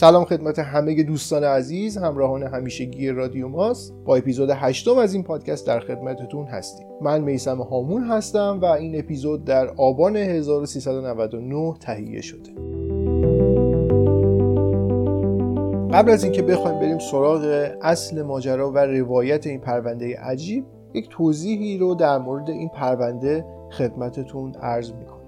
سلام خدمت همه دوستان عزیز همراهان همیشگی رادیو ماست. با اپیزود هشتم از این پادکست در خدمتتون هستیم. من میسم هامون هستم و این اپیزود در آبان 1399 تهیه شده. قبل از اینکه بخوایم بریم سراغ اصل ماجرا و روایت این پرونده عجیب یک توضیحی رو در مورد این پرونده خدمتتون عرض می‌کنم.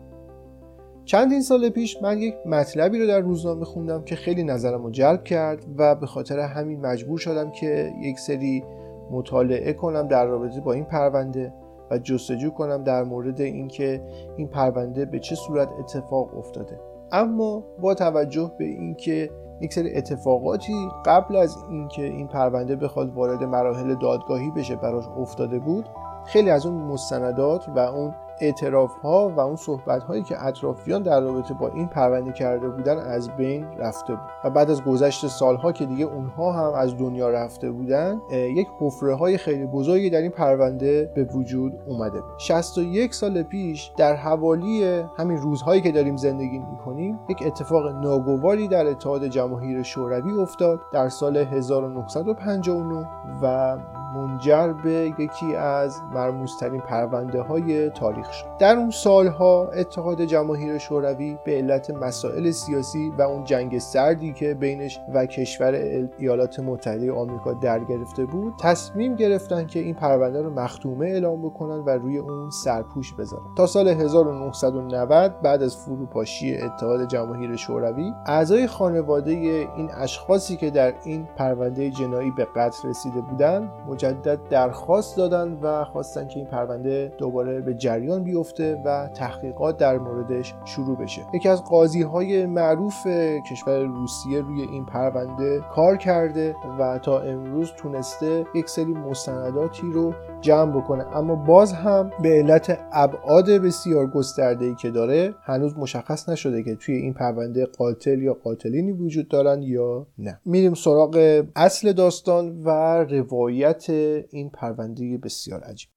چندین سال پیش من یک مطلبی رو در روزنامه خوندم که خیلی نظرم رو جلب کرد و به خاطر همین مجبور شدم که یک سری مطالعه کنم در رابطه با این پرونده و جستجو کنم در مورد اینکه این پرونده به چه صورت اتفاق افتاده. اما با توجه به اینکه یک سری اتفاقاتی قبل از اینکه این پرونده بخواد وارد مراحل دادگاهی بشه براش افتاده بود خیلی از اون مستندات و اون اعتراف ها و اون صحبت هایی که اطرافیان در رابطه با این پرونده کرده بودن از بین رفته بود. و بعد از گذشت سالها که دیگه اونها هم از دنیا رفته بودن یک حفره های خیلی بزرگی در این پرونده به وجود اومده بود. 61 سال پیش در حوالی همین روزهایی که داریم زندگی می‌کنیم یک اتفاق ناگواری در اتحاد جماهیر شوروی افتاد در سال 1959 و منجر به یکی از مرموزترین پرونده های تاریخ. در اون سالها اتحاد جماهیر شوروی به علت مسائل سیاسی و اون جنگ سردی که بینش و کشور ایالات متحده آمریکا در گرفته بود تصمیم گرفتن که این پرونده رو مختومه اعلام بکنن و روی اون سرپوش بذارن. تا سال 1990 بعد از فروپاشی اتحاد جماهیر شوروی اعضای خانواده این اشخاصی که در این پرونده جنایی به قتل رسیده بودند مجدد درخواست دادن و خواستن که این پرونده دوباره به جریان بیفته و تحقیقات در موردش شروع بشه. یکی از قاضی های معروف کشور روسیه روی این پرونده کار کرده و تا امروز تونسته یک سری مستنداتی رو جمع بکنه. اما باز هم به علت ابعاد بسیار گسترده ای که داره هنوز مشخص نشده که توی این پرونده قاتل یا قاتلینی وجود دارن یا نه. میریم سراغ اصل داستان و روایت این پرونده بسیار عجیب.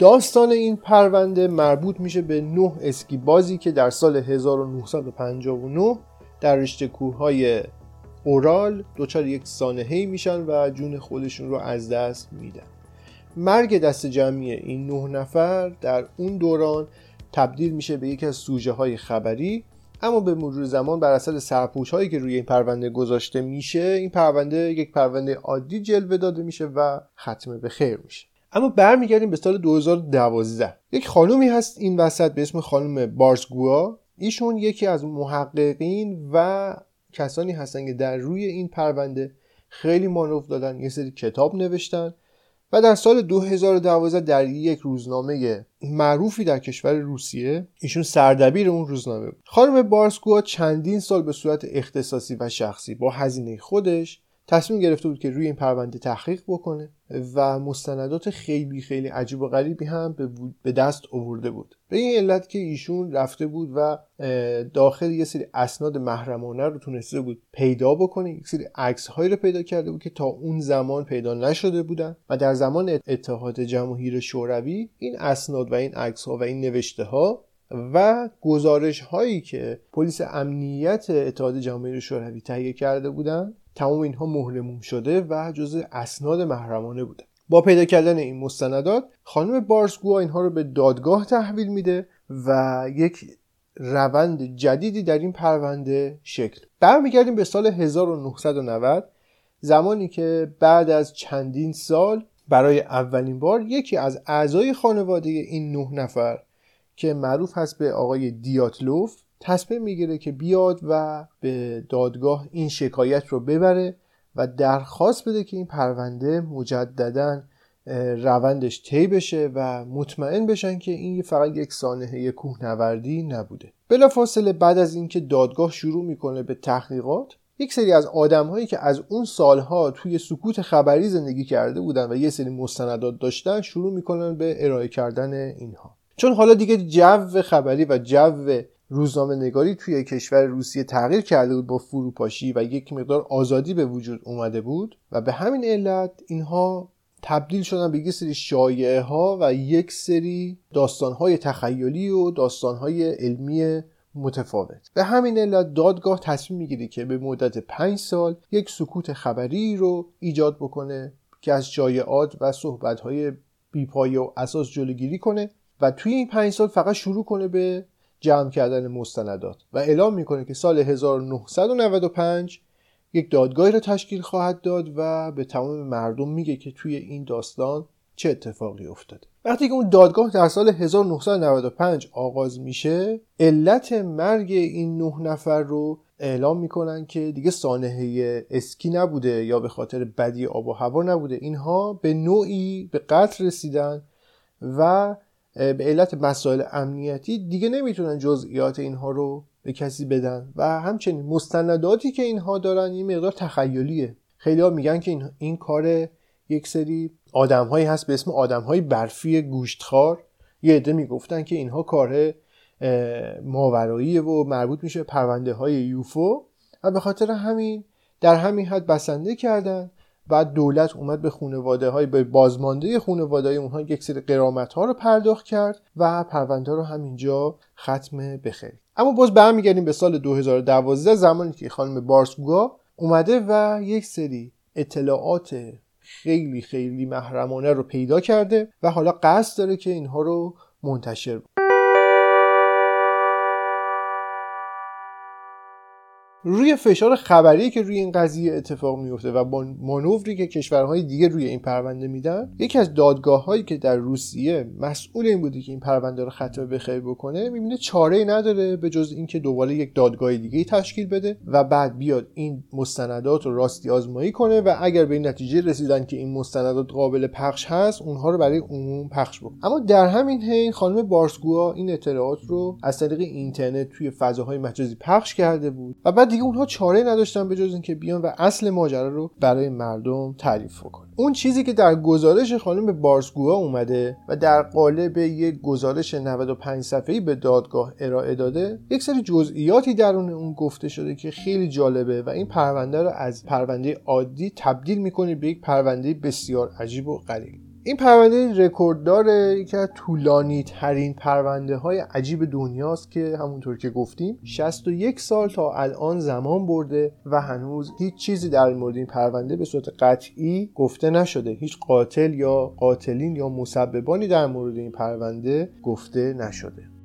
داستان این پرونده مربوط میشه به نه اسکی بازی که در سال 1959 در رشته کوههای اورال دچار یک سانحه‌ای میشن و جون خودشون رو از دست میدن. مرگ دست جمعی این نه نفر در اون دوران تبدیل میشه به یکی از سوژه های خبری اما به مرور زمان بر اثر سرپوش هایی که روی این پرونده گذاشته میشه این پرونده یک پرونده عادی جلوه داده میشه و ختمه به خیر میشه. اما برمیگردیم به سال 2012 یک خانومی هست این وسط به اسم خانم بارسگوا ایشون یکی از محققین و کسانی هستن که در روی این پرونده خیلی مانور دادن یه سری کتاب نوشتن و در سال 2012 در یک روزنامه معروفی در کشور روسیه ایشون سردبیر اون روزنامه بود. خانم بارسکوها چندین سال به صورت اختصاصی و شخصی با هزینه خودش تصمیم گرفته بود که روی این پرونده تحقیق بکنه. و مستندات خیلی خیلی عجیب و غریبی هم به دست آورده بود. به این علت که ایشون رفته بود و داخل یه سری اسناد محرمانه رو تونسته بود پیدا بکنه. یک سری عکس هایی رو پیدا کرده بود که تا اون زمان پیدا نشده بودن و در زمان اتحاد جماهیر شوروی این اسناد و این عکس ها و این نوشته ها و گزارش هایی که پلیس امنیت اتحاد جماهیر شوروی تهیه کرده بودن تمام اینها مهرموم شده و جزء اسناد محرمانه بوده. با پیدا کردن این مستندات خانم بارسگو اینها رو به دادگاه تحویل میده و یک روند جدیدی در این پرونده شکل. برمیگردیم به سال 1990 زمانی که بعد از چندین سال برای اولین بار یکی از اعضای خانواده این نه نفر که معروف هست به آقای دیاتلوف تصمیم می‌گیره که بیاد و به دادگاه این شکایت رو ببره و درخواست بده که این پرونده مجددا روندش طی بشه و مطمئن بشن که این فقط یک سانحه کوهنوردی نبوده. بلافاصله بعد از اینکه دادگاه شروع می‌کنه به تحقیقات یک سری از آدم هایی که از اون سالها توی سکوت خبری زندگی کرده بودن و یه سری مستندات داشتن شروع می‌کنن به ارائه کردن اینها. چون حالا دیگه جو خبری و جو روزنامه نگاری توی کشور روسیه تغییر کرده بود با فروپاشی و یک مقدار آزادی به وجود اومده بود و به همین علت اینها تبدیل شدن به یک سری شایعه ها و یک سری داستان های تخیلی و داستان های علمی متفاوت. به همین علت دادگاه تصمیم می‌گیره که به مدت پنج سال یک سکوت خبری رو ایجاد بکنه که از شایعات و صحبت های بیپایه و اساس جلوگیری کنه و توی این پنج سال فقط شروع کنه به جمع کردن مستندات و اعلام می‌کنه که سال 1995 یک دادگاهی را تشکیل خواهد داد و به تمام مردم میگه که توی این داستان چه اتفاقی افتاده. وقتی که اون دادگاه در سال 1995 آغاز میشه علت مرگ این نه نفر رو اعلام می‌کنن که دیگه سانحه اسکی نبوده یا به خاطر بدی آب و هوا نبوده. اینها به نوعی به قتل رسیدن و به علت مسائل امنیتی دیگه نمی‌تونن جزئیات اینها رو به کسی بدن. و همچنین مستنداتی که اینها دارن این مقدار تخیلیه. خیلی ها میگن که این, این کار یک سری آدم هایی هست به اسم آدم های برفی گوشتخار یه عده می‌گفتن که اینها کار ماورایی و مربوط میشه پرونده های یوفو. و به خاطر همین در همین حد بسنده کردن. بعد دولت اومد به خانواده های به بازمانده خانواده های اونها یک سری قرامت ها رو پرداخت کرد و پرونده رو همینجا ختم بخیر اما باز برمیگردیم به سال 2012 زمانی که خانم بارسگوگا اومده و یک سری اطلاعات خیلی خیلی محرمانه رو پیدا کرده و حالا قصد داره که اینها رو منتشر روی فشار خبری که روی این قضیه اتفاق میفته و با مانوری که کشورهای دیگه روی این پرونده میدن یکی از دادگاه هایی که در روسیه مسئول این بوده که این پرونده رو ختم بخیر بکنه می‌بینه چاره ای نداره به جز اینکه دوباره یک دادگاه دیگه تشکیل بده و بعد بیاد این مستندات رو راستی آزمایی کنه و اگر به این نتیجه رسیدن که این مستندات قابل پخش هست اونها رو برای عموم پخش بکنه. اما در همین حین خانم بارسگوا این اطلاعات رو از طریق اینترنت توی فضاهای مجازی پخش کرده بود و بعد دیگه اونها چاره نداشتن به جز اینکه بیان و اصل ماجرا رو برای مردم تعریف کنن اون چیزی که در گزارش خانم بارسگوها اومده و در قالب یک گزارش 95 صفحه‌ای به دادگاه ارائه داده یک سری جزئیاتی درون اون گفته شده که خیلی جالبه و این پرونده رو از پرونده عادی تبدیل می‌کنه به یک پرونده بسیار عجیب و غریب. این پرونده رکورد داره یکی از طولانی ترین پرونده های عجیب دنیاست که همونطور که گفتیم 61 سال تا الان زمان برده و هنوز هیچ چیزی در مورد این پرونده به صورت قطعی گفته نشده. هیچ قاتل یا قاتلین یا مسببانی در مورد این پرونده گفته نشده.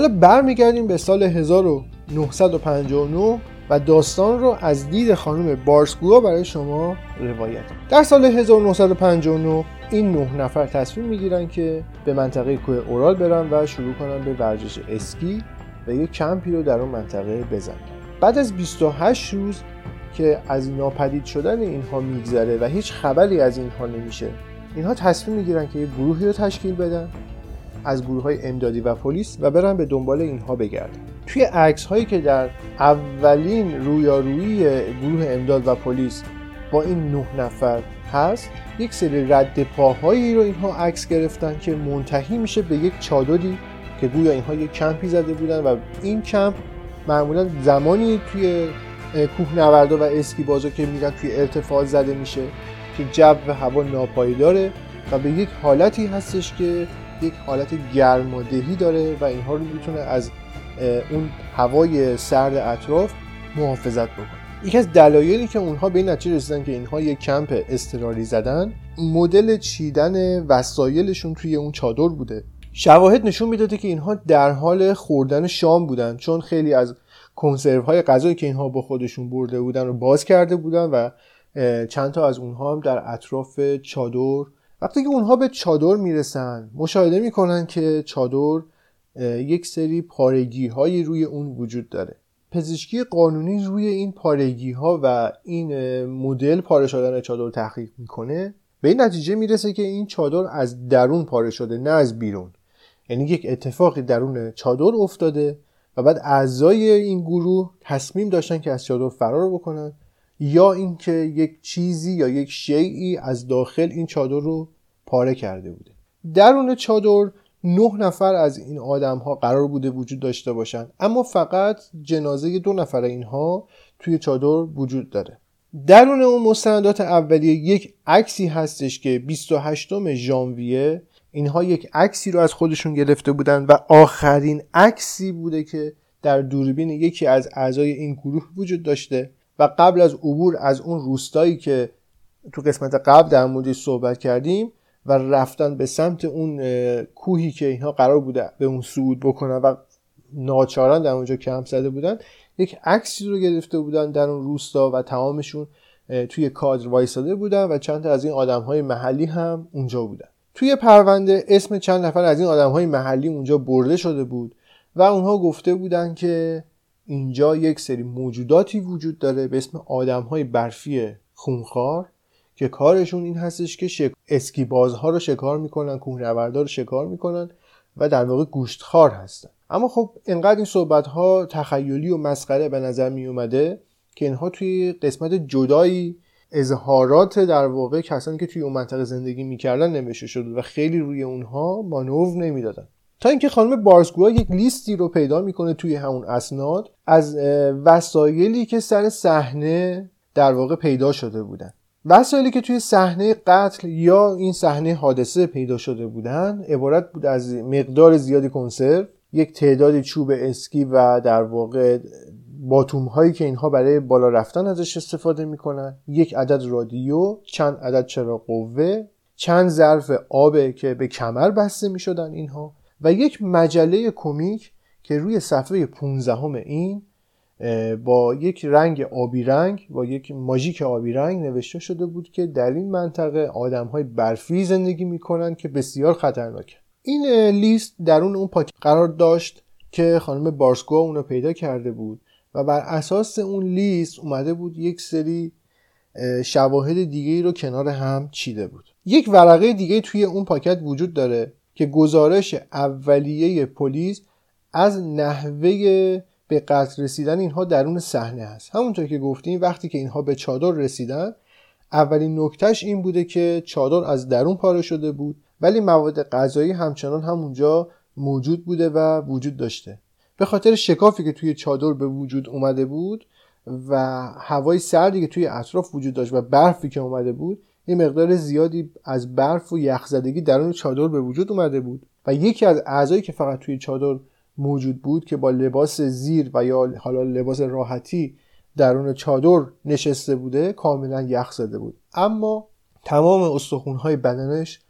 حالا برمیگردیم به سال 1959 و داستان رو از دید خانم بارسگوها برای شما روایت در سال 1959 این نه نفر تصمیم می‌گیرن که به منطقه کوه اورال برن و شروع کنن به ورزش اسکی و یک کمپی رو در اون منطقه بزنن. بعد از 28 روز که از ناپدید شدن اینها میگذره و هیچ خبری از اینها نمیشه اینها تصمیم می‌گیرن که یک گروهی رو تشکیل بدن از گروه های امدادی و پلیس و برن به دنبال اینها بگردن. توی عکس هایی که در اولین رویارویی گروه امداد و پلیس با این نه نفر هست یک سری رد پاهایی رو اینها عکس گرفتن که منتهی میشه به یک چادری که گویا اینها یک کمپی زده بودن و این کمپ معمولا زمانی توی کوه نوردا و اسکی بازا که میرن توی ارتفاع زده میشه که جو و هوا ناپایداره و به یک حالتی هستش که یک حالت گرمادهی داره و اینها رو می‌تونه از اون هوای سرد اطراف محافظت بکنه. یکی از دلایلی که اونها به این نتیجه رسیدن که اینها یک کمپ استراری زدن مدل چیدن وسایلشون توی اون چادر بوده. شواهد نشون می‌داده که اینها در حال خوردن شام بودن چون خیلی از کنسرو های غذایی که اینها با خودشون برده بودن رو باز کرده بودن و چند تا از اونها هم در اطراف چادر وقتی که اونها به چادر می‌رسن مشاهده می‌کنن که چادر یک سری پارگی هایی روی اون وجود داره. پزشکی قانونی روی این پارگی ها و این مدل پاره شدن چادر تحقیق می‌کنه. به این نتیجه می‌رسه که این چادر از درون پاره شده نه از بیرون. یعنی یک اتفاقی درون چادر افتاده و بعد اعضای این گروه تصمیم داشتن که از چادر فرار بکنن یا اینکه یک چیزی یا یک شیعی از داخل این چادر رو پاره کرده بوده. درون چادر نه نفر از این آدم ها قرار بوده وجود داشته باشن اما فقط جنازه دو نفر اینها توی چادر وجود داره. درون اون مستندات اولیه یک عکسی هستش که 28 ژانویه اینها یک عکسی رو از خودشون گرفته بودن و آخرین عکسی بوده که در دوربین یکی از اعضای این گروه وجود داشته. و قبل از عبور از اون روستایی که تو قسمت قبل در موردش صحبت کردیم و رفتن به سمت اون کوهی که اینها قرار بوده به اون صعود بکنن و ناچاران در اونجا کمپ زده بودن یک عکسی رو گرفته بودن در اون روستا و تمامشون توی کادر وایساده بودن و چند تا از این آدم های محلی هم اونجا بودن. توی پرونده اسم چند نفر از این آدم های محلی اونجا برده شده بود و اونها گفته بودن که اینجا یک سری موجوداتی وجود داره به اسم آدم های برفی خونخوار که کارشون این هستش که شک... اسکیبازها رو شکار می‌کنن کوهنوردها رو شکار می‌کنن و در واقع گوشتخوار هستن. اما خب اینقدر این صحبت ها تخیلی و مسخره به نظر می اومده که اینها توی قسمت جدایی اظهارات در واقع کسانی که توی اون منطقه زندگی می‌کردن نوشته شده و خیلی روی اونها مانور نمی‌دادن. تا اینکه خانم بارسگوها یک لیستی رو پیدا می‌کنه توی همون اسناد از وسایلی که سر صحنه در واقع پیدا شده بودن. وسایلی که توی صحنه قتل یا این صحنه حادثه پیدا شده بودن عبارت بود از مقدار زیادی کنسرو یک تعدادی چوب اسکی و در واقع باتوم هایی که اینها برای بالا رفتن ازش استفاده می‌کنن یک عدد رادیو چند عدد چراغ قوه چند ظرف آب که به کمر بسته می‌شدن اینها. و یک مجله کمیک که روی صفحه 15 این با یک رنگ آبی رنگ با یک ماژیک آبی رنگ نوشته شده بود که در این منطقه آدم های برفی زندگی می‌کنن که بسیار خطرناکه. این لیست درون اون پاکت قرار داشت که خانم بارسکو اونو پیدا کرده بود و بر اساس اون لیست اومده بود یک سری شواهد دیگه رو کنار هم چیده بود. یک ورقه دیگه توی اون پاکت وجود داره که گزارش اولیه پلیس از نحوه به قتل رسیدن اینها درون صحنه هست همونطور که گفتیم وقتی که اینها به چادر رسیدن اولین نکتهش این بوده که چادر از درون پاره شده بود ولی مواد غذایی همچنان همونجا موجود بوده و وجود داشته. به خاطر شکافی که توی چادر به وجود اومده بود و هوای سردی که توی اطراف وجود داشت و برفی که اومده بود این مقدار زیادی از برف و یخزدگی درون چادر به وجود اومده بود و یکی از اعضایی که فقط توی چادر موجود بود که با لباس زیر و یا حالا لباس راحتی درون چادر نشسته بوده کاملا یخ زده بود. اما تمام استخونهای بدنش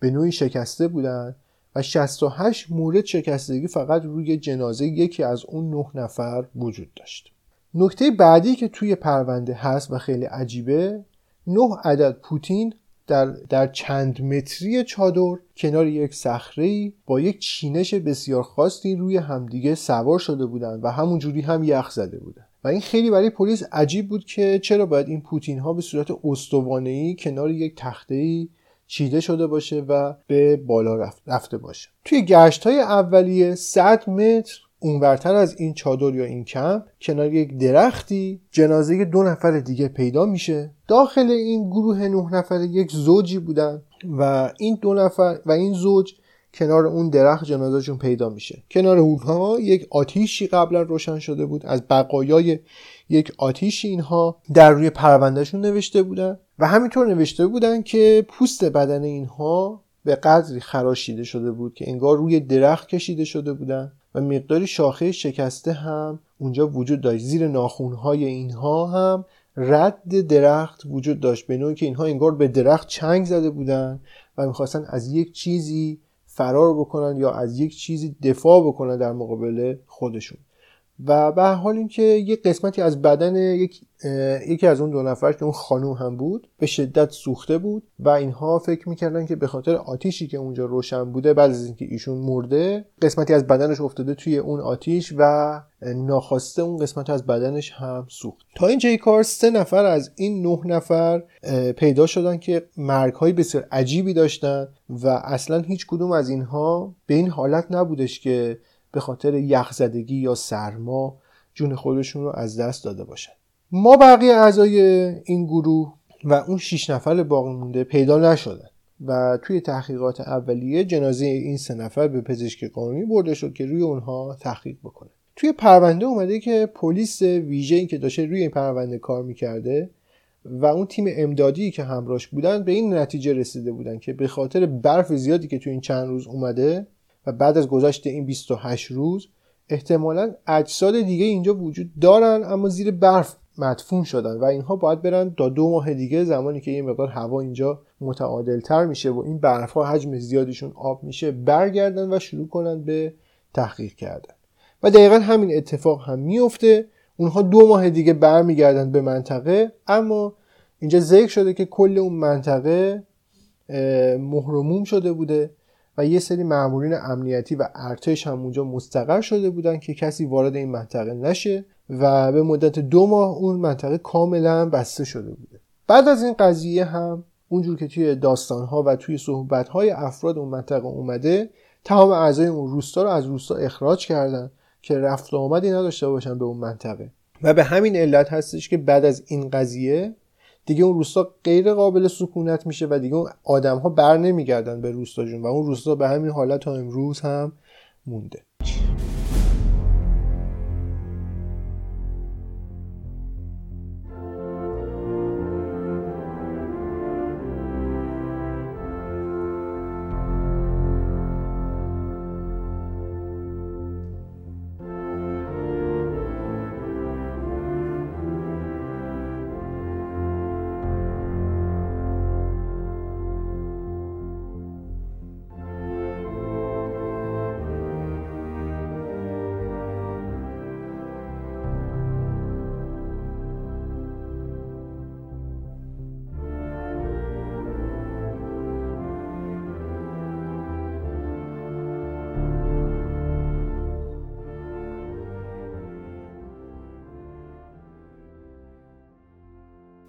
به نوعی شکسته بودند و 68 مورد شکستگی فقط روی جنازه یکی از اون نه نفر وجود داشت. نکته بعدی که توی پرونده هست و خیلی عجیبه نه عدد پوتین در, در چند متری چادر کنار یک صخره با یک چینش بسیار خاصی روی همدیگه سوار شده بودند و همونجوری هم یخ زده بودن. و این خیلی برای پلیس عجیب بود که چرا باید این پوتین ها به صورت استوانه کنار یک تخته چیده شده باشه و به بالا رفته باشه. توی گشت های اولیه 100 متر اونورتر از این چادر یا این کمپ کنار یک درختی جنازه دو نفر دیگه پیدا میشه. داخل این گروه نه نفره یک زوجی بودن و این دو نفر و این زوج کنار اون درخت جنازهشون پیدا میشه. کنار اونها یک آتیشی قبلا روشن شده بود. از بقایای یک آتیشی اینها در روی پروندهشون نوشته بودن و همینطور نوشته بودن که پوست بدن اینها به قدری خراشیده شده بود که انگار روی درخت کشیده شده بودن. و مقداری شاخه شکسته هم اونجا وجود داشت. زیر ناخونهای اینها هم رد درخت وجود داشت. به نوعی که اینها انگار به درخت چنگ زده بودن و می‌خواستن از یک چیزی فرار بکنن یا از یک چیزی دفاع بکنن در مقابل خودشون. و به حال اینکه یک قسمتی از بدن یک یکی از اون دو نفر که اون خانوم هم بود به شدت سوخته بود و اینها فکر می‌کردن که به خاطر آتیشی که اونجا روشن بوده بعد از اینکه ایشون مرده قسمتی از بدنش افتاده توی اون آتیش و ناخواسته اون قسمت از بدنش هم سوخت. تا این کار سه نفر از این نه نفر پیدا شدن که مرگ های بسیار عجیبی داشتن و اصلا هیچ کدوم از اینها به این حالت نبودش که به خاطر یخزدگی یا سرما جون خودشون رو از دست داده باشن. ما بقیه اعضای این گروه و اون شیش نفر باقی مونده پیدا نشدن و توی تحقیقات اولیه جنازه این سه نفر به پزشک قانونی برده شد که روی اونها تحقیق بکنه. توی پرونده اومده که پلیس ویژه‌ای که داشته روی این پرونده کار می‌کرده و اون تیم امدادی که همراهش بودن به این نتیجه رسیده بودن که به خاطر برف زیادی که توی این چند روز اومده و بعد از گذشت این 28 روز احتمالا اجساد دیگه اینجا وجود دارن اما زیر برف مدفون شدن و اینها باید برن تا دو ماه دیگه زمانی که یه مقدار هوا اینجا متعادل تر میشه و این برف ها حجم زیادیشون آب میشه برگردن و شروع کنن به تحقیق کردن. و دقیقا همین اتفاق هم میفته اونها دو ماه دیگه برمیگردن به منطقه اما اینجا ذکر شده که کل اون منطقه مهرموم شده بوده. و یه سری مامورین امنیتی و ارتش هم اونجا مستقر شده بودن که کسی وارد این منطقه نشه و به مدت دو ماه اون منطقه کاملا بسته شده بوده. بعد از این قضیه هم اونجور که توی داستانها و توی صحبتهای افراد اون منطقه اومده تمام اعضای اون روستا رو از روستا اخراج کردن که رفت آمدی نداشته باشن به اون منطقه. و به همین علت هستش که بعد از این قضیه دیگه اون روستا غیر قابل سکونت میشه و دیگه اون آدم ها بر نمیگردن به روستاشون و اون روستا به همین حالت تا امروز هم مونده.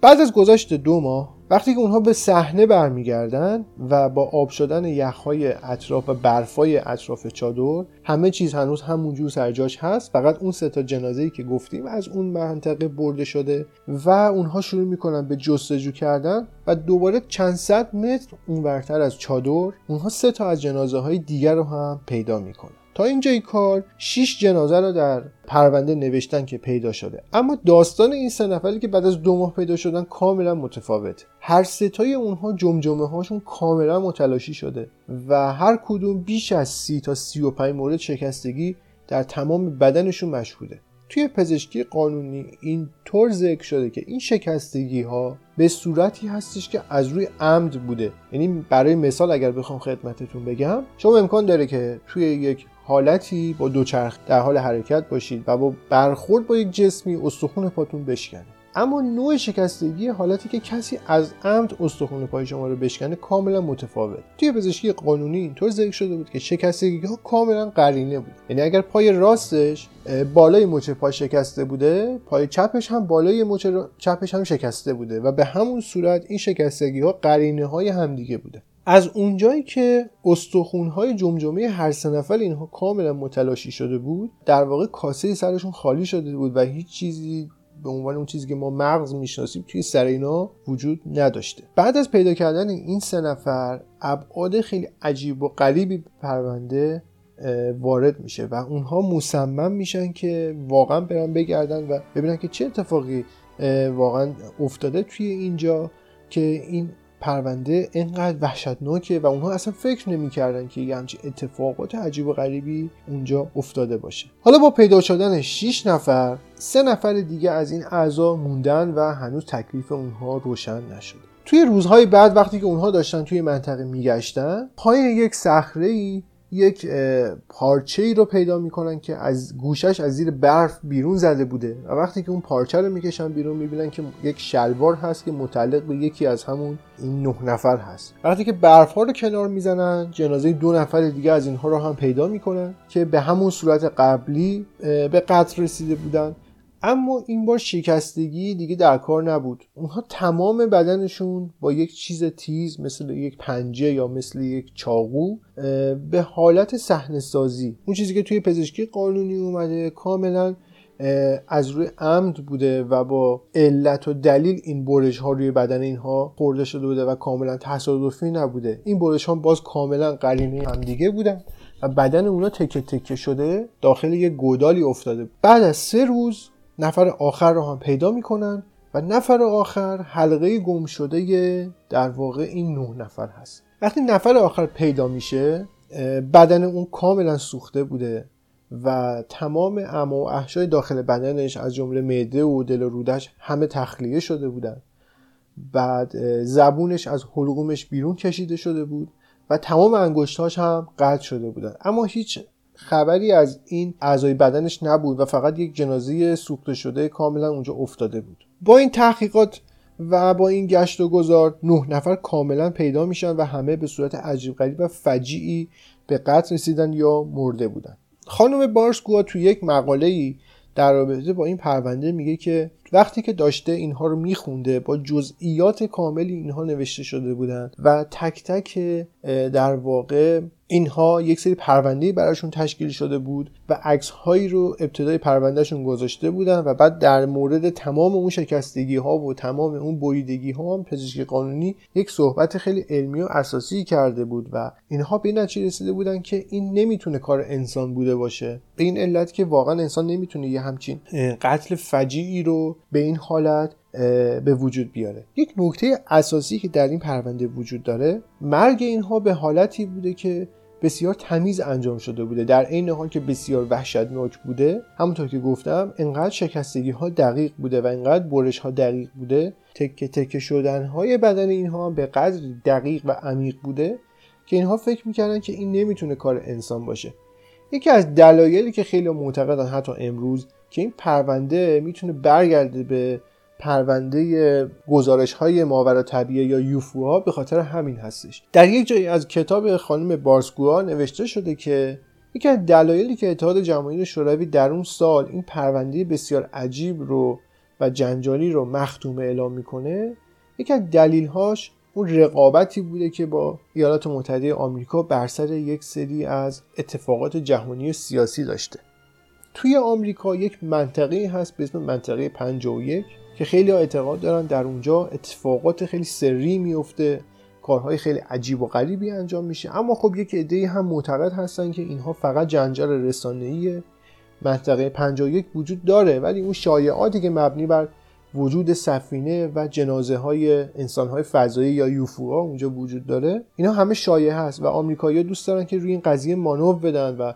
بعد از گذشت دو ماه وقتی که اونها به صحنه برمیگردن و با آب شدن یخهای اطراف و برفای اطراف چادر همه چیز هنوز همونجور سرجاش هست. فقط اون سه تا جنازه‌ای که گفتیم از اون منطقه برده شده و اونها شروع می‌کنن به جستجو کردن و دوباره چند صد متر اونورتر از چادر اونها سه تا از جنازه های دیگر رو هم پیدا می‌کنن. تا اینجای کار 6 جنازه رو در پرونده نوشتن که پیدا شده. اما داستان این سه نفری که بعد از دو ماه پیدا شدن کاملا متفاوت. هر ستای اونها جمجمه هاشون کاملا متلاشی شده و هر کدوم بیش از سی تا سی و پنج مورد شکستگی در تمام بدنشون مشهوده. توی پزشکی قانونی این طور ذکر شده که این شکستگی ها به صورتی هستش که از روی عمد بوده. یعنی برای مثال اگر بخوام خدمتتون بگم شما امکان داره که توی یک حالتی با دوچرخ در حال حرکت باشید و با برخورد با یک جسمی استخون پاتون بشکنه اما نوع شکستگی حالتی که کسی از عمد استخون پای شما رو بشکنه کاملا متفاوت. توی پزشکی قانونی اینطور ذکر شده بود که شکستگی ها کاملا قرینه بود. یعنی اگر پای راستش بالای مچ پای شکسته بوده پای چپش هم بالای مچ چپش هم شکسته بوده و به همون صورت این شکستگی ها قرینه های همدیگه بوده. از اونجایی که استخونهای جمجمه هر سه نفر اینها کاملا متلاشی شده بود در واقع کاسه سرشون خالی شده بود و هیچ چیزی به عنوان اون چیزی که ما مغز می‌شناسیم توی سر اینا وجود نداشته. بعد از پیدا کردن این سه نفر ابعاد خیلی عجیب و غریبی پرونده وارد میشه و اونها مصمم میشن که واقعا برن بگردن و ببینن که چه اتفاقی واقعا افتاده توی اینجا که این پرونده اینقدر وحشتناکه و اونها اصلا فکر نمی‌کردن که یه همچین اتفاقات عجیب و غریبی اونجا افتاده باشه. حالا با پیدا شدن 6 نفر سه نفر دیگه از این اعضا موندن و هنوز تکلیف اونها روشن نشده. توی روزهای بعد وقتی که اونها داشتن توی منطقه میگشتن پای یک صخره یک پارچه ای رو پیدا می‌کنن که از گوشش از زیر برف بیرون زده بوده. و وقتی که اون پارچه رو می‌کشن بیرون می‌بینن که یک شلوار هست که متعلق به یکی از همون این نه نفر هست. وقتی که برف ها رو کنار می‌زنن جنازه دو نفر دیگه از اینها رو هم پیدا می‌کنن که به همون صورت قبلی به قتل رسیده بودن. اما این بار شکستگی دیگه در کار نبود. اونها تمام بدنشون با یک چیز تیز مثل یک پنجه یا مثل یک چاقو به حالت صحنه سازی اون چیزی که توی پزشکی قانونی اومده کاملا از روی عمد بوده و با علت و دلیل این برش ها روی بدن اینها خورده شده بوده و کاملا تصادفی نبوده. این برش ها باز کاملا قرینه هم دیگه بودن و بدن اونا تکه تکه شده داخل یک گودالی افتاده. بعد از سه روز نفر آخر رو هم پیدا می‌کنن و نفر آخر حلقه گم شده در واقع این نه نفر هست. وقتی نفر آخر پیدا میشه بدن اون کاملا سوخته بوده و تمام اما و احشای داخل بدنش از جمله معده و دل و رودش همه تخلیه شده بودن. بعد زبونش از حلقومش بیرون کشیده شده بود و تمام انگشتاش هم قطع شده بودن. اما هیچ خبری از این اعضای بدنش نبود و فقط یک جنازه سوخته شده کاملا اونجا افتاده بود. با این تحقیقات و با این گشت و گذار نه نفر کاملا پیدا میشن و همه به صورت عجیب غریب و فجیعی به قتل رسیدن یا مرده بودن. خانم بارسگوا تو یک مقاله ای در رابطه با این پرونده میگه که وقتی که داشته اینها رو میخونده با جزئیات کاملی اینها نوشته شده بودن و تک تک در واقع اینها یک سری پرونده براشون تشکیل شده بود و عکس هایی رو ابتدای پروندهشون گذاشته بودن و بعد در مورد تمام اون شکستگی ها و تمام اون بریدگی ها هم پزشکی قانونی یک صحبت خیلی علمی و اساسی کرده بود و اینها به نتیجه رسیده بودن که این نمی‌تونه کار انسان بوده باشه. به این علت که واقعا انسان نمی‌تونه یه همچین قتل فجیعی رو به این حالت به وجود بیاره. یک نکته اساسی که در این پرونده وجود داره مرگ اینها به حالتی بوده که بسیار تمیز انجام شده بوده. در عین حال که بسیار وحشتناک بوده. همونطور که گفتم انقدر شکستگی ها دقیق بوده و انقدر برش ها دقیق بوده. تکه تکه شدن های بدن اینها به قدر دقیق و عمیق بوده که اینها فکر می‌کردن که این نمی‌تونه کار انسان باشه. یکی از دلایلی که خیلی معتقدن حتی امروز که این پرونده می‌تونه برگرده به پرونده گزارش های ماورا طبیعه یا یوفوها به خاطر همین هستش. در یک جایی از کتاب خانم بارسگوها نوشته شده که یکی از دلایلی که اتحاد جماهیر شوروی در اون سال این پرونده بسیار عجیب رو و جنجالی رو مختوم اعلام می‌کنه یکی از دلیلهاش اون رقابتی بوده که با ایالات متحده آمریکا بر سر یک سری از اتفاقات جهانی سیاسی داشته. توی آمریکا یک منطقه هست به اسم منطقه 51 که خیلی ها اعتقاد دارن در اونجا اتفاقات خیلی سری میفته کارهای خیلی عجیب و غریبی انجام میشه. اما خب یک عده هم معتقد هستن که اینها فقط جنجال رسانه‌ای منطقه 51 وجود داره ولی اون شایعاتی که مبنی بر وجود سفینه و جنازه های انسان های فضایی یا یوفوها اونجا وجود داره اینا همه شایعه هست و آمریکایی‌ها دوست دارن که روی این قضیه مانور بدن و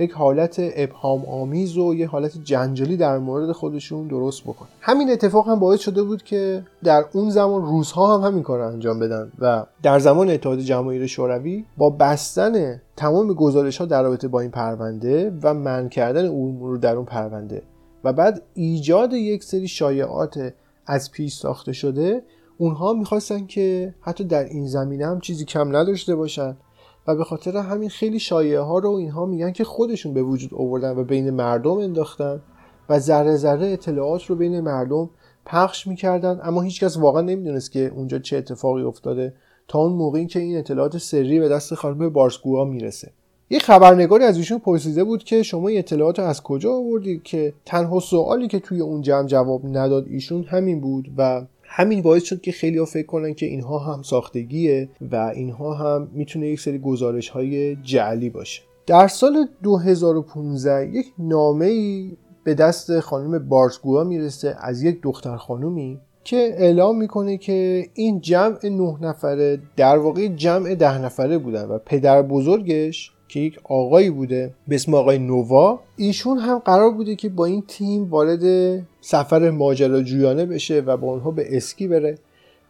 یک حالت ابهام آمیز و یه حالت جنجالی در مورد خودشون درست بکنن همین اتفاق هم باعث شده بود که در اون زمان روزها هم همین کار رو انجام بدن و در زمان اتحاد جماهیر شوروی با بستن تمام گزارش ها در رابطه با این پرونده و من کردن امور در اون پرونده و بعد ایجاد یک سری شایعات از پیش ساخته شده اونها می‌خواستن که حتی در این زمینه هم چیزی کم نداشته باشن. به خاطر همین خیلی شایعه ها رو اینها میگن که خودشون به وجود آوردن و بین مردم انداختن و ذره ذره اطلاعات رو بین مردم پخش می‌کردن اما هیچکس واقعا نمی‌دونست که اونجا چه اتفاقی افتاده تا اون موقعی که این اطلاعات سری به دست خانم بارسگوها می‌رسه. یه خبرنگاری از ایشون پرسیده بود که شما این اطلاعات رو از کجا آوردید که تنها سوالی که توی اون جمع جواب نداد ایشون همین بود و همین باعث شد که خیلی ها فکر کنن که اینها هم ساختگیه و اینها هم می‌تونه یک سری گزارش های جعلی باشه. در سال 2015 یک نامه ای به دست خانم بارسگوها می‌رسه از یک دختر خانومی که اعلام می‌کنه که این جمع نه نفره در واقع جمع ده نفره بودن و پدر بزرگش که یک آقایی بوده به اسم آقای نووا. ایشون هم قرار بوده که با این تیم وارد سفر ماجراجویانه بشه و با اونها به اسکی بره.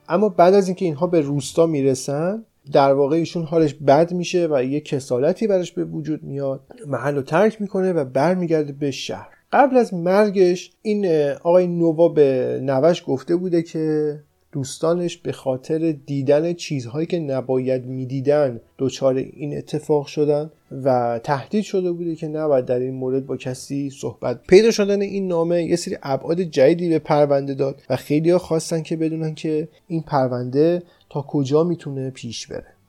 اما بعد از اینکه اینها به روستا می‌رسن در واقع ایشون حالش بد میشه و یه کسالتی براش به وجود میاد. محل رو ترک می‌کنه و برمیگرده به شهر. قبل از مرگش این آقای نووا به نوش گفته بوده که دوستانش به خاطر دیدن چیزهایی که نباید می‌دیدن دچار این اتفاق شدن و تهدید شده بوده که نباید در این مورد با کسی صحبت پیدا شدن این نامه یه سری ابعاد جدیدی به پرونده داد و خیلی ها خواستن که بدونن که این پرونده تا کجا می‌تونه پیش بره.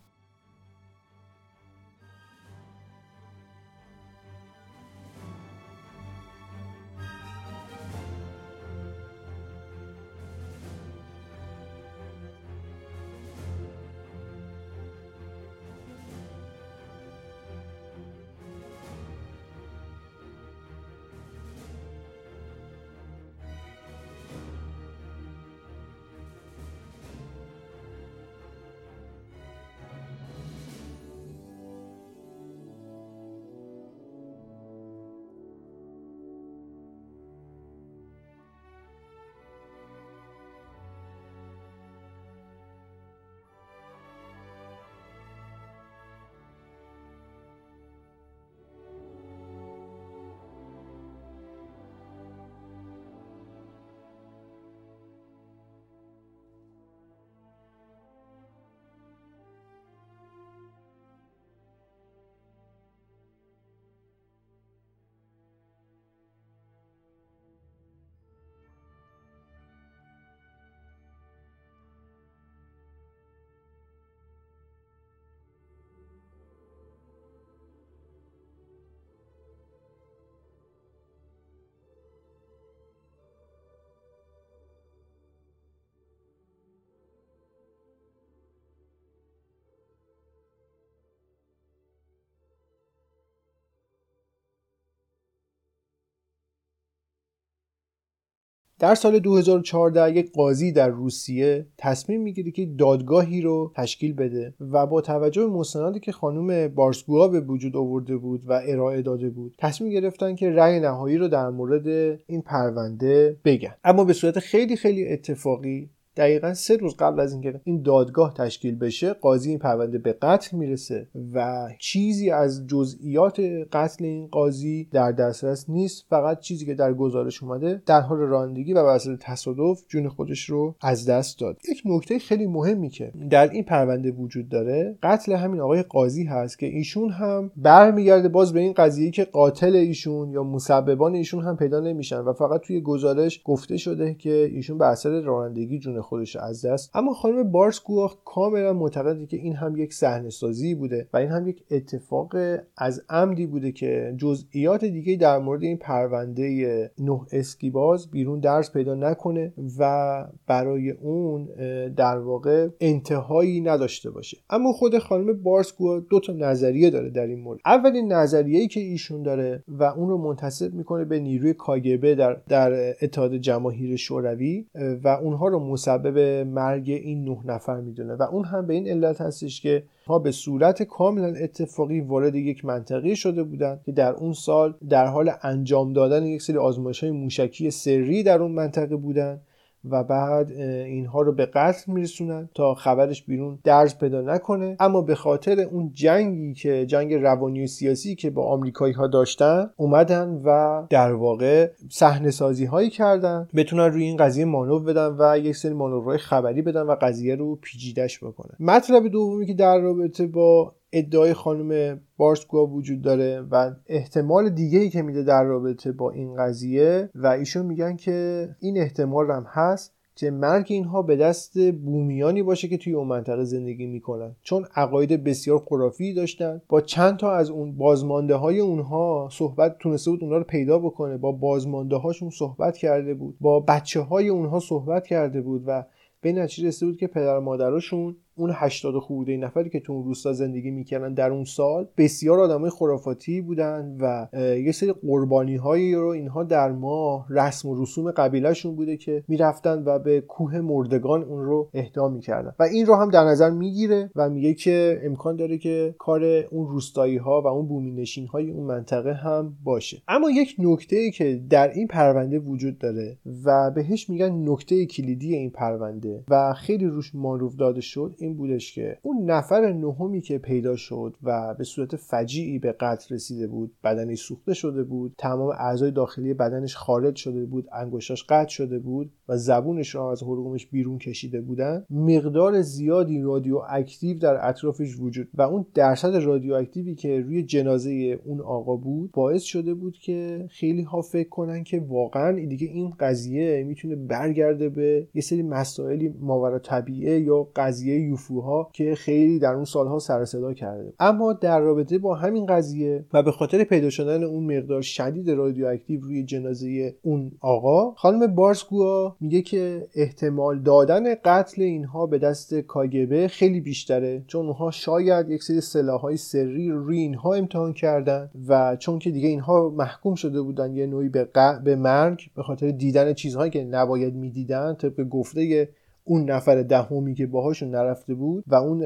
در سال 2014 یک قاضی در روسیه تصمیم می‌گیره که دادگاهی رو تشکیل بده و با توجه به مستندی که خانم بارسگوها به وجود آورده بود و ارائه داده بود تصمیم گرفتن که رأی نهایی رو در مورد این پرونده بگن. اما به صورت خیلی خیلی اتفاقی دقیقا سه روز قبل از اینکه این دادگاه تشکیل بشه قاضی این پرونده به قتل می‌رسه و چیزی از جزئیات قتل این قاضی در دسترس نیست. فقط چیزی که در گزارش اومده در حال رانندگی و بر تصادف جون خودش رو از دست داد. یک نکته خیلی مهمی که در این پرونده وجود داره قتل همین آقای قاضی هست که ایشون هم برمیگرده باز به این قضیه که قاتل ایشون یا مسببان ایشون هم پیدا نمیشن و فقط توی گزارش گفته شده که ایشون به اثر رانندگی جون خودش از دست. اما خانم بارسکو کاملا معتقده که این هم یک صحنه سازی بوده و این هم یک اتفاق از عمدی بوده که جزئیات دیگه در مورد این پرونده نه اسکیباز بیرون درس پیدا نکنه و برای اون در واقع انتهایی نداشته باشه. اما خود خانم بارسکو دو تا نظریه داره در این مورد. اولین نظریه‌ای که ایشون داره و اون رو منتسب می‌کنه به نیروی کاگبه در در اتحاد جماهیر شوروی و اونها رو مسبب مرگ این نه نفر می‌دونه. و اون هم به این علت هستش که ها به صورت کاملا اتفاقی وارد یک منطقه شده بودند که در اون سال در حال انجام دادن یک سری آزمایش های موشکی سری در اون منطقه بودند و بعد اینها رو به قتل میرسونن تا خبرش بیرون درز پیدا نکنه. اما به خاطر اون جنگی که جنگ روانی و سیاسی که با آمریکایی ها داشتن اومدن و در واقع صحنه سازی هایی کردن. بتونن روی این قضیه مانور بدن و یک سری مانورهای خبری بدن و قضیه رو پیچیدش بکنن. مطلب دومی که در رابطه با ادعای خانم بارسکوا وجود داره و احتمال دیگه ای که میده در رابطه با این قضیه و ایشون میگن که این احتمال هم هست که مرگ اینها به دست بومیانی باشه که توی اون منطقه زندگی می‌کنن. چون عقاید بسیار خرافی داشتن. با چند تا از اون بازمانده های اونها صحبت تونسته بود اونها رو پیدا بکنه. با بازمانده هاشون صحبت کرده بود. با بچه های اونها صحبت کرده بود و به نتیجه رسیده بود که پدر مادرشون اون 80 خورده نفری که تو اون روستا زندگی می‌کردن در اون سال بسیار آدمای خرافاتی بودن و یه سری قربانی هایی رو اینها در ماه رسم و رسوم قبیلهشون بوده که می‌رفتن و به کوه مردگان اون رو اهدا می‌کردن. و این رو هم در نظر می‌گیره و میگه که امکان داره که کار اون روستایی ها و اون بومی نشین های اون منطقه هم باشه. اما یک نکته ای که در این پرونده وجود داره و بهش میگن نکته کلیدی این پرونده و خیلی روش معروف داده شد این بودش که اون نفر نهمی که پیدا شد و به صورت فجیعی به قتل رسیده بود بدنش سوخته شده بود تمام اعضای داخلی بدنش خارج شده بود انگشتاش قطع شده بود. و زبونش را از حلقومش بیرون کشیده بودن مقدار زیادی رادیواکتیو در اطرافش وجود و اون درصد رادیواکتیوی که روی جنازه اون آقا بود باعث شده بود که خیلی ها فکر کنن که واقعا دیگه این قضیه می‌تونه برگرده به یه سری مسائلی ماورا طبیعه یا قضیه یوفوها که خیلی در اون سالها سر صدا کرده. اما در رابطه با همین قضیه و به خاطر پیدا شدن اون مقدار شدید رادیواکتیو روی جنازه اون آقا خانم بارسگوا میگه که احتمال دادن قتل اینها به دست کاگبه خیلی بیشتره چون اونها شاید یک سری سلاحهای سری روی اینها امتحان کردن و چون که دیگه اینها محکوم شده بودن یه نوعی به, به مرگ به خاطر دیدن چیزهایی که نباید می‌دیدن طبق گفته اون نفر دهمی که باهاشون نرفته بود و اون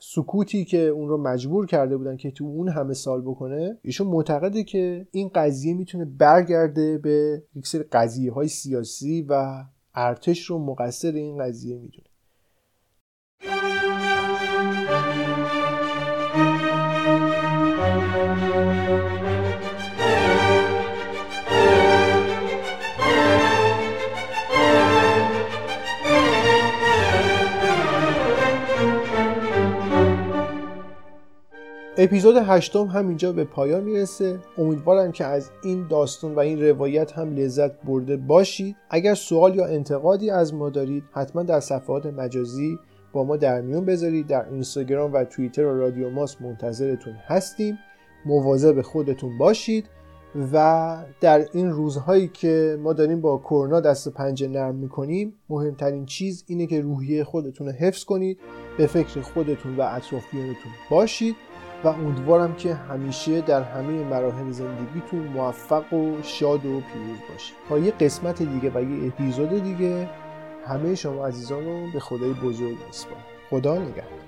سکوتی که اون رو مجبور کرده بودن که تو اون همه سال بکنه ایشون معتقده که این قضیه می‌تونه برگرده به یک سری قضیه های سیاسی و ارتش رو مقصر این قضیه می‌دونه. اپیزود هشتم هم اینجا به پایان می‌رسه. امیدوارم که از این داستان و این روایت هم لذت برده باشید. اگر سوال یا انتقادی از ما دارید حتما در صفحات مجازی با ما در میون بذارید. در اینستاگرام و توییتر و رادیو ماست منتظرتون هستیم. مواظب خودتون باشید و در این روزهایی که ما داریم با کرونا دست پنجه نرم می‌کنیم مهمترین چیز اینه که روحیه خودتون رو حفظ کنید به فکر خودتون و اطرافیانتون باشید. و امیدوارم که همیشه در همه مراحل زندگیتون موفق و شاد و پیروز باشید. تا یه قسمت دیگه و یه اپیزود دیگه همه شما عزیزان رو به خدای بزرگ میسپارم. خدا نگهدار.